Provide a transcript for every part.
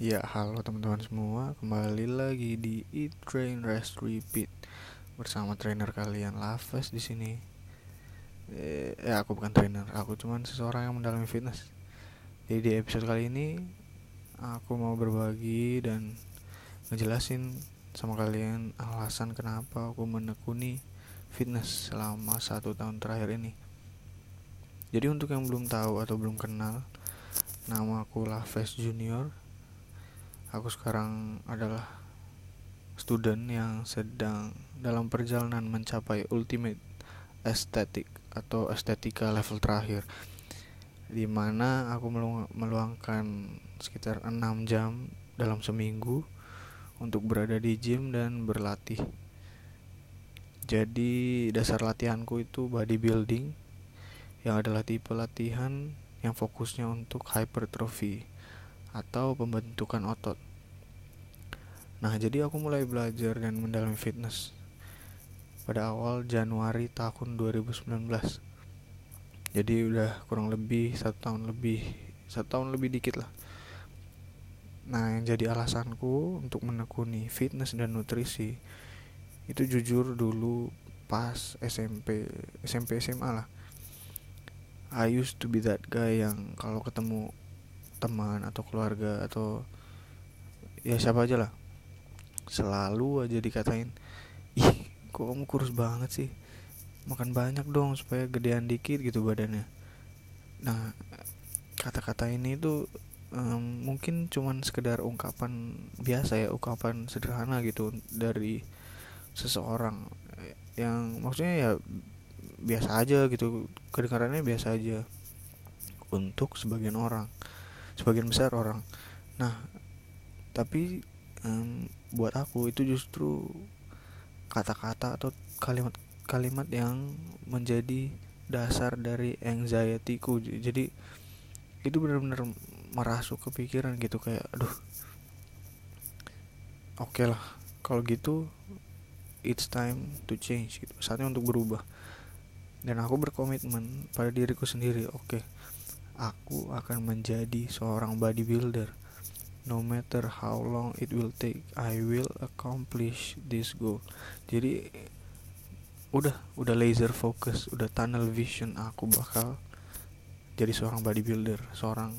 Ya, halo teman-teman semua, kembali lagi di Eat Train Rest Repeat bersama trainer kalian Laves di sini. Eh, ya aku bukan trainer, aku cuman seseorang yang mendalami fitness. Jadi di episode kali ini aku mau berbagi dan ngejelasin sama kalian alasan kenapa aku menekuni fitness selama satu tahun terakhir ini. Jadi untuk yang belum tahu atau belum kenal, nama aku Laves Junior Aku sekarang adalah student yang sedang dalam perjalanan mencapai ultimate estetik atau estetika level terakhir di mana aku meluangkan sekitar 6 jam dalam seminggu untuk berada di gym dan berlatih. Jadi dasar latihanku itu bodybuilding yang adalah tipe latihan yang fokusnya untuk hypertrophy atau pembentukan otot. Nah, jadi aku mulai belajar dan mendalami fitness pada awal Januari tahun 2019. Jadi udah kurang lebih satu tahun lebih satu tahun lebih dikit lah. Nah, yang jadi alasanku untuk menekuni fitness dan nutrisi itu jujur dulu pas SMP SMP SMA lah. I used to be that guy yang kalau ketemu teman atau keluarga atau ya siapa aja lah selalu aja dikatain ih kok kamu kurus banget sih? Makan banyak dong supaya gedean dikit gitu badannya. Nah kata-kata ini tuh um, mungkin cuman sekedar ungkapan biasa ya ungkapan sederhana gitu dari seseorang. Yang maksudnya ya biasa aja gitu kedengarannya biasa aja untuk sebagian orang sebagian besar orang. Nah tapi um, buat aku. Itu justru kata-kata atau kalimat-kalimat yang menjadi dasar dari anxiety-ku. Jadi itu benar-benar merasuk ke pikiran gitu kayak aduh oke okay lah kalau gitu it's time to change gitu. Saatnya untuk berubah. Dan aku berkomitmen pada diriku sendiri oke okay, aku akan menjadi seorang bodybuilder. No matter how long it will take, I will accomplish this goal. Jadi udah udah laser focus, udah tunnel vision aku bakal jadi seorang bodybuilder, seorang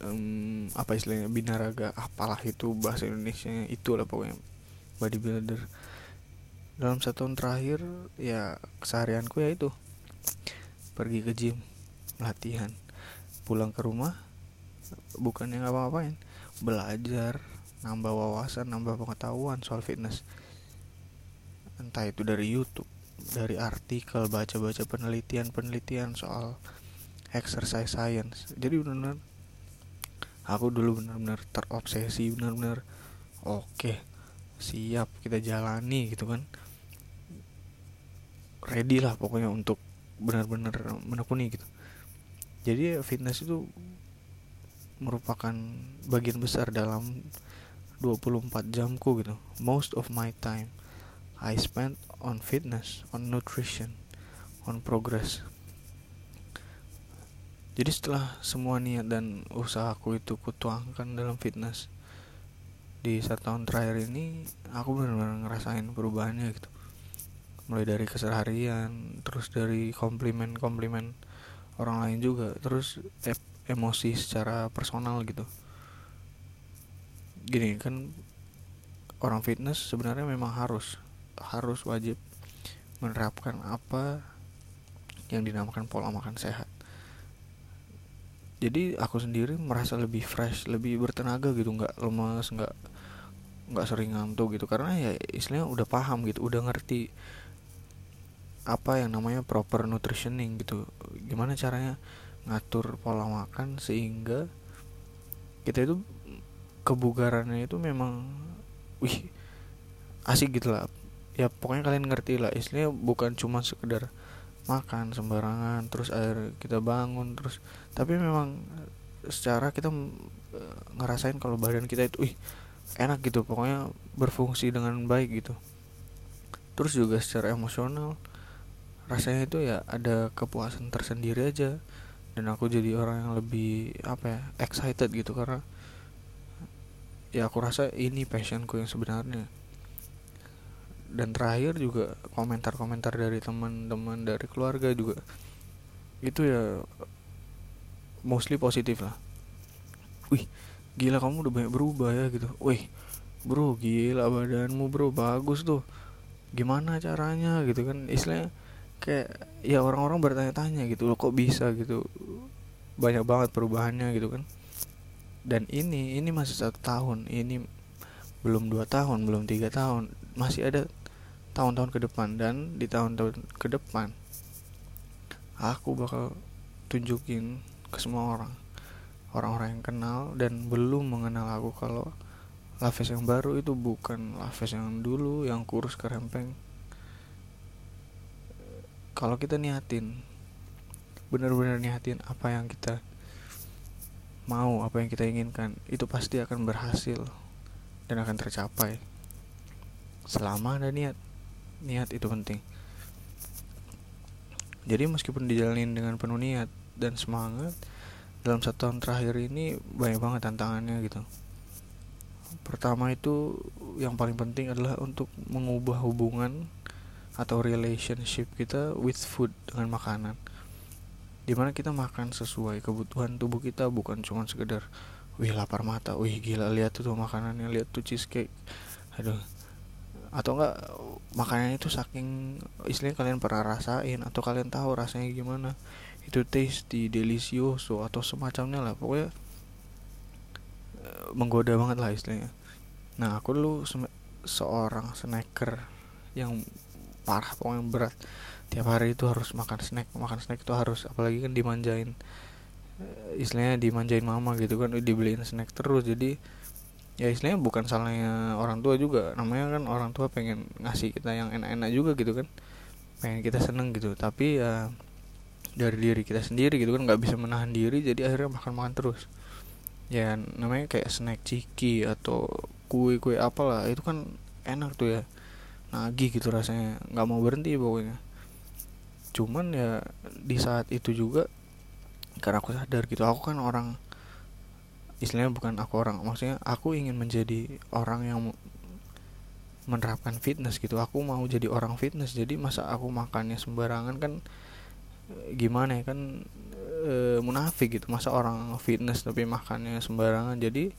um, apa istilahnya binaraga, apalah itu bahasa Indonesia itu lah pokoknya bodybuilder. Dalam satu tahun terakhir ya keseharianku ya itu pergi ke gym latihan pulang ke rumah bukannya nggak apa-apain. Belajar nambah wawasan nambah pengetahuan soal fitness. Entah itu dari YouTube dari artikel baca-baca penelitian-penelitian soal exercise science. Jadi benar-benar aku dulu benar-benar terobsesi benar-benar oke siap kita jalani gitu kan. Ready lah pokoknya untuk benar-benar menekuni gitu. Jadi fitness itu merupakan bagian besar dalam 24 jamku gitu. Most of my time I spend on fitness on nutrition on progress. Jadi setelah semua niat dan usahaku itu kutuangkan dalam fitness di satu tahun terakhir ini aku benar-benar ngerasain perubahannya gitu. Mulai dari keseharian terus dari komplimen-komplimen orang lain juga terus e emosi secara personal gitu. Gini kan orang fitness sebenarnya memang harus harus wajib menerapkan apa yang dinamakan pola makan sehat. Jadi aku sendiri merasa lebih fresh lebih bertenaga gitu nggak lemas nggak nggak sering ngantuk gitu. Karena ya istilahnya udah paham gitu udah ngerti apa yang namanya proper nutritioning gitu. Gimana caranya ngatur pola makan sehingga kita itu kebugarannya itu memang wih asik gitu lah. Ya pokoknya kalian ngerti lah istilahnya bukan cuma sekedar makan sembarangan terus air kita bangun terus tapi memang secara kita eh, ngerasain kalau badan kita itu wih enak gitu pokoknya berfungsi dengan baik gitu. Terus juga secara emosional rasanya itu ya ada kepuasan tersendiri aja dan aku jadi orang yang lebih apa ya excited gitu karena ya aku rasa ini passionku yang sebenarnya. Dan terakhir juga komentar-komentar dari teman-teman dari keluarga juga itu ya mostly positif lah. Wih gila kamu udah banyak berubah ya gitu. Wih bro gila badanmu bro bagus tuh. Gimana caranya gitu kan? Istilahnya kayak ya orang-orang bertanya-tanya gitu loh kok bisa gitu? Banyak banget perubahannya gitu kan. Dan ini ini masih satu tahun ini belum dua tahun belum tiga tahun masih ada tahun-tahun ke depan. Dan di tahun-tahun ke depan aku bakal tunjukin ke semua orang orang-orang yang kenal dan belum mengenal aku. Kalau Laves yang baru itu bukan Laves yang dulu yang kurus kerempeng kalau kita niatin benar-benar niatin apa yang kita mau apa yang kita inginkan itu pasti akan berhasil dan akan tercapai. Selama ada niat niat itu penting. Jadi meskipun dijalanin dengan penuh niat dan semangat dalam satu tahun terakhir ini banyak banget tantangannya gitu. Pertama itu yang paling penting adalah untuk mengubah hubungan atau relationship kita with food dengan makanan. Di mana kita makan sesuai kebutuhan tubuh kita bukan cuma sekedar wih lapar mata wih gila lihat tuh makanannya lihat tuh cheesecake. Aduh. Atau enggak makanannya itu saking istilahnya kalian pernah rasain atau kalian tahu rasanya gimana. Itu tasty delicioso atau semacamnya lah. Pokoknya eh, menggoda banget lah istilahnya. Nah aku dulu seorang snacker yang parah pokoknya berat. Tiap hari itu harus makan snack makan snack itu harus apalagi kan dimanjain eh, istilahnya dimanjain mama gitu kan dibeliin snack terus. Jadi ya istilahnya bukan salahnya orang tua juga namanya kan orang tua pengen ngasih kita yang enak-enak juga gitu kan pengen kita seneng gitu. Tapi ya dari diri kita sendiri gitu kan nggak bisa menahan diri jadi akhirnya makan makan terus. Ya namanya kayak snack ciki atau kue kue apalah itu kan enak tuh ya nagih gitu rasanya. Nggak mau berhenti pokoknya. Cuman ya di saat itu juga karena aku sadar gitu aku kan orang istilahnya bukan aku orang maksudnya aku ingin menjadi orang yang menerapkan fitness gitu. Aku mau jadi orang fitness jadi masa aku makannya sembarangan kan gimana ya kan e, munafik gitu. Masa orang fitness tapi makannya sembarangan jadi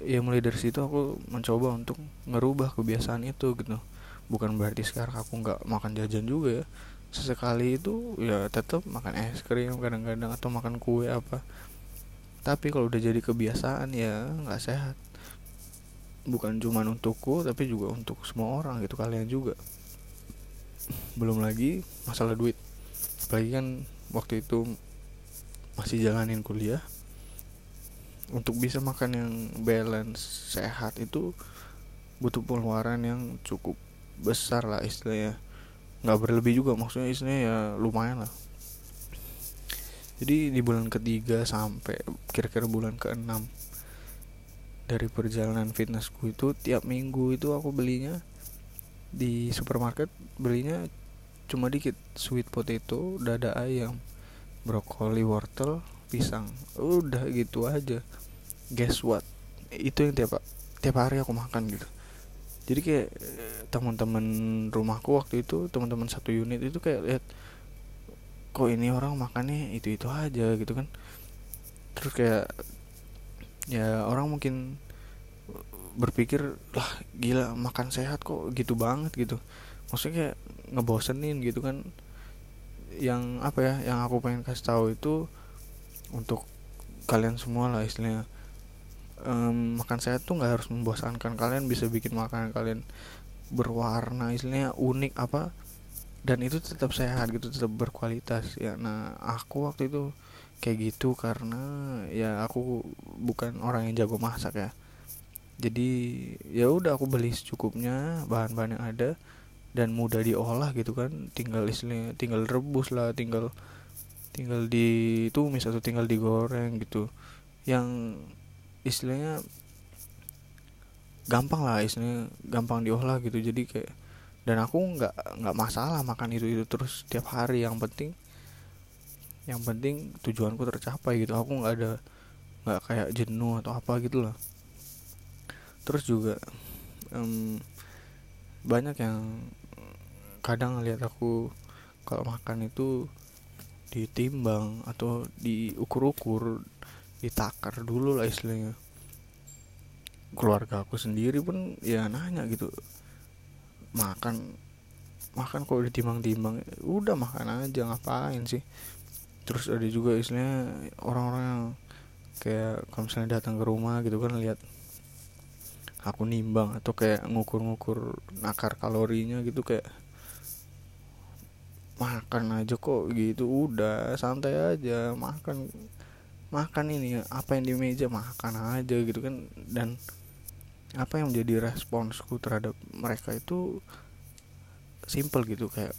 ya mulai dari situ aku mencoba untuk ngerubah kebiasaan itu gitu. Bukan berarti sekarang aku nggak makan jajan juga ya. Sesekali itu ya tetap makan es krim kadang-kadang atau makan kue apa. Tapi kalau udah jadi kebiasaan ya nggak sehat. Bukan cuma untukku tapi juga untuk semua orang gitu kalian juga. Belum lagi masalah duit. Apalagi kan waktu itu masih jalanin kuliah untuk bisa makan yang balance sehat itu butuh pengeluaran yang cukup besar lah istilahnya. Nggak berlebih juga maksudnya istilahnya ya lumayan lah. Jadi di bulan ketiga sampai kira-kira bulan keenam dari perjalanan fitnessku itu tiap minggu itu aku belinya di supermarket belinya cuma dikit sweet potato dada ayam brokoli wortel pisang. Udah gitu aja guess what? Itu yang tiap tiap hari aku makan gitu. Jadi kayak teman-teman rumahku waktu itu teman-teman satu unit itu kayak lihat kok ini orang makannya itu itu aja gitu kan. Terus kayak ya orang mungkin berpikir lah gila makan sehat kok gitu banget gitu. Maksudnya kayak ngebosenin gitu kan. Yang apa ya yang aku pengen kasih tahu itu untuk kalian semua lah istilahnya um, makan sehat tuh nggak harus membosankan kalian bisa bikin makanan kalian berwarna istilahnya unik apa dan itu tetap sehat gitu tetap berkualitas ya. Nah aku waktu itu kayak gitu karena ya aku bukan orang yang jago masak ya. Jadi ya udah aku beli secukupnya bahan-bahan yang ada dan mudah diolah gitu kan. Tinggal istilahnya tinggal rebus lah tinggal tinggal ditumis atau tinggal digoreng gitu. Yang istilahnya gampang lah istilahnya gampang diolah gitu. Jadi kayak dan aku nggak nggak masalah makan itu itu terus tiap hari. Yang penting yang penting tujuanku tercapai gitu. Aku nggak ada nggak kayak jenuh atau apa gitu loh. Terus juga um, banyak yang kadang lihat aku kalau makan itu ditimbang atau diukur-ukur ditakar dulu lah istilahnya. Keluarga aku sendiri pun ya nanya gitu makan makan kok ditimbang-timbang udah makan aja ngapain sih? Terus ada juga istilahnya orang-orang yang kayak kalau misalnya datang ke rumah gitu kan lihat aku nimbang atau kayak ngukur-ngukur nakar kalorinya gitu kayak makan aja kok gitu udah santai aja makan makan ini apa yang di meja makan aja gitu kan. Dan apa yang menjadi responsku terhadap mereka itu simple gitu kayak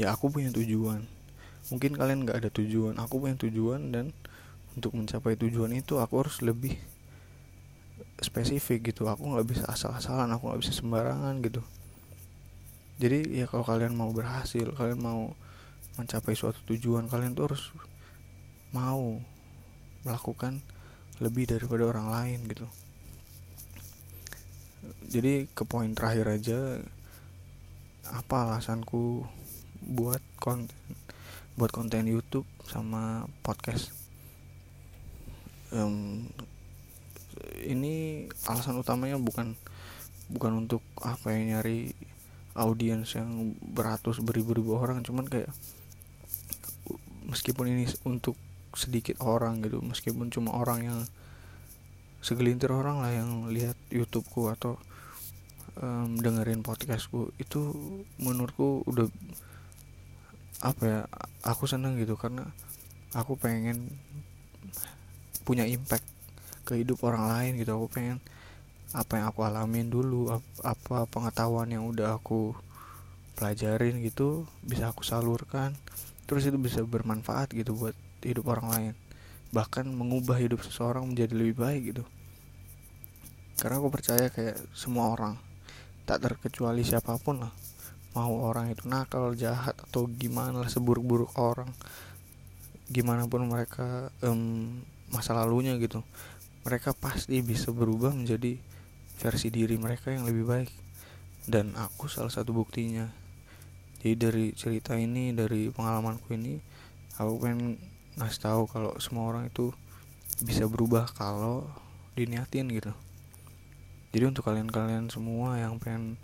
ya aku punya tujuan. Mungkin kalian nggak ada tujuan. Aku punya tujuan dan untuk mencapai tujuan itu aku harus lebih spesifik gitu. Aku nggak bisa asal-asalan aku nggak bisa sembarangan gitu. Jadi ya kalau kalian mau berhasil kalian mau mencapai suatu tujuan kalian tuh harus mau melakukan lebih daripada orang lain gitu. Jadi ke poin terakhir aja apa alasanku buat konten buat konten YouTube sama podcast? Um, ini alasan utamanya bukan bukan untuk apa ya nyari audiens yang beratus beribu-ribu orang cuman kayak meskipun ini untuk sedikit orang gitu. Meskipun cuma orang yang segelintir orang lah yang lihat YouTubeku atau um, dengerin podcastku. Itu menurutku udah apa ya aku seneng gitu. Karena aku pengen punya impact ke hidup orang lain gitu. Aku pengen apa yang aku alamin dulu apa pengetahuan yang udah aku pelajarin gitu bisa aku salurkan. Terus itu bisa bermanfaat gitu buat hidup orang lain. Bahkan mengubah hidup seseorang menjadi lebih baik gitu. Karena aku percaya kayak semua orang tak terkecuali siapa pun lah. Mau orang itu nakal jahat atau gimana lah seburuk-buruk orang. Gimana pun mereka um, masa lalunya gitu. Mereka pasti bisa berubah menjadi versi diri mereka yang lebih baik. Dan aku salah satu buktinya. Jadi dari cerita ini dari pengalamanku ini aku pengen ngasih tahu kalau semua orang itu bisa berubah kalau diniatin gitu jadi untuk kalian-kalian semua yang pengen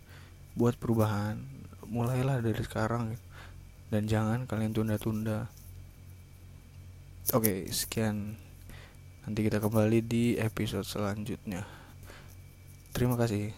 buat perubahan mulailah dari sekarang gitu. dan jangan kalian tunda-tunda oke sekian nanti kita kembali di episode selanjutnya Terima kasih.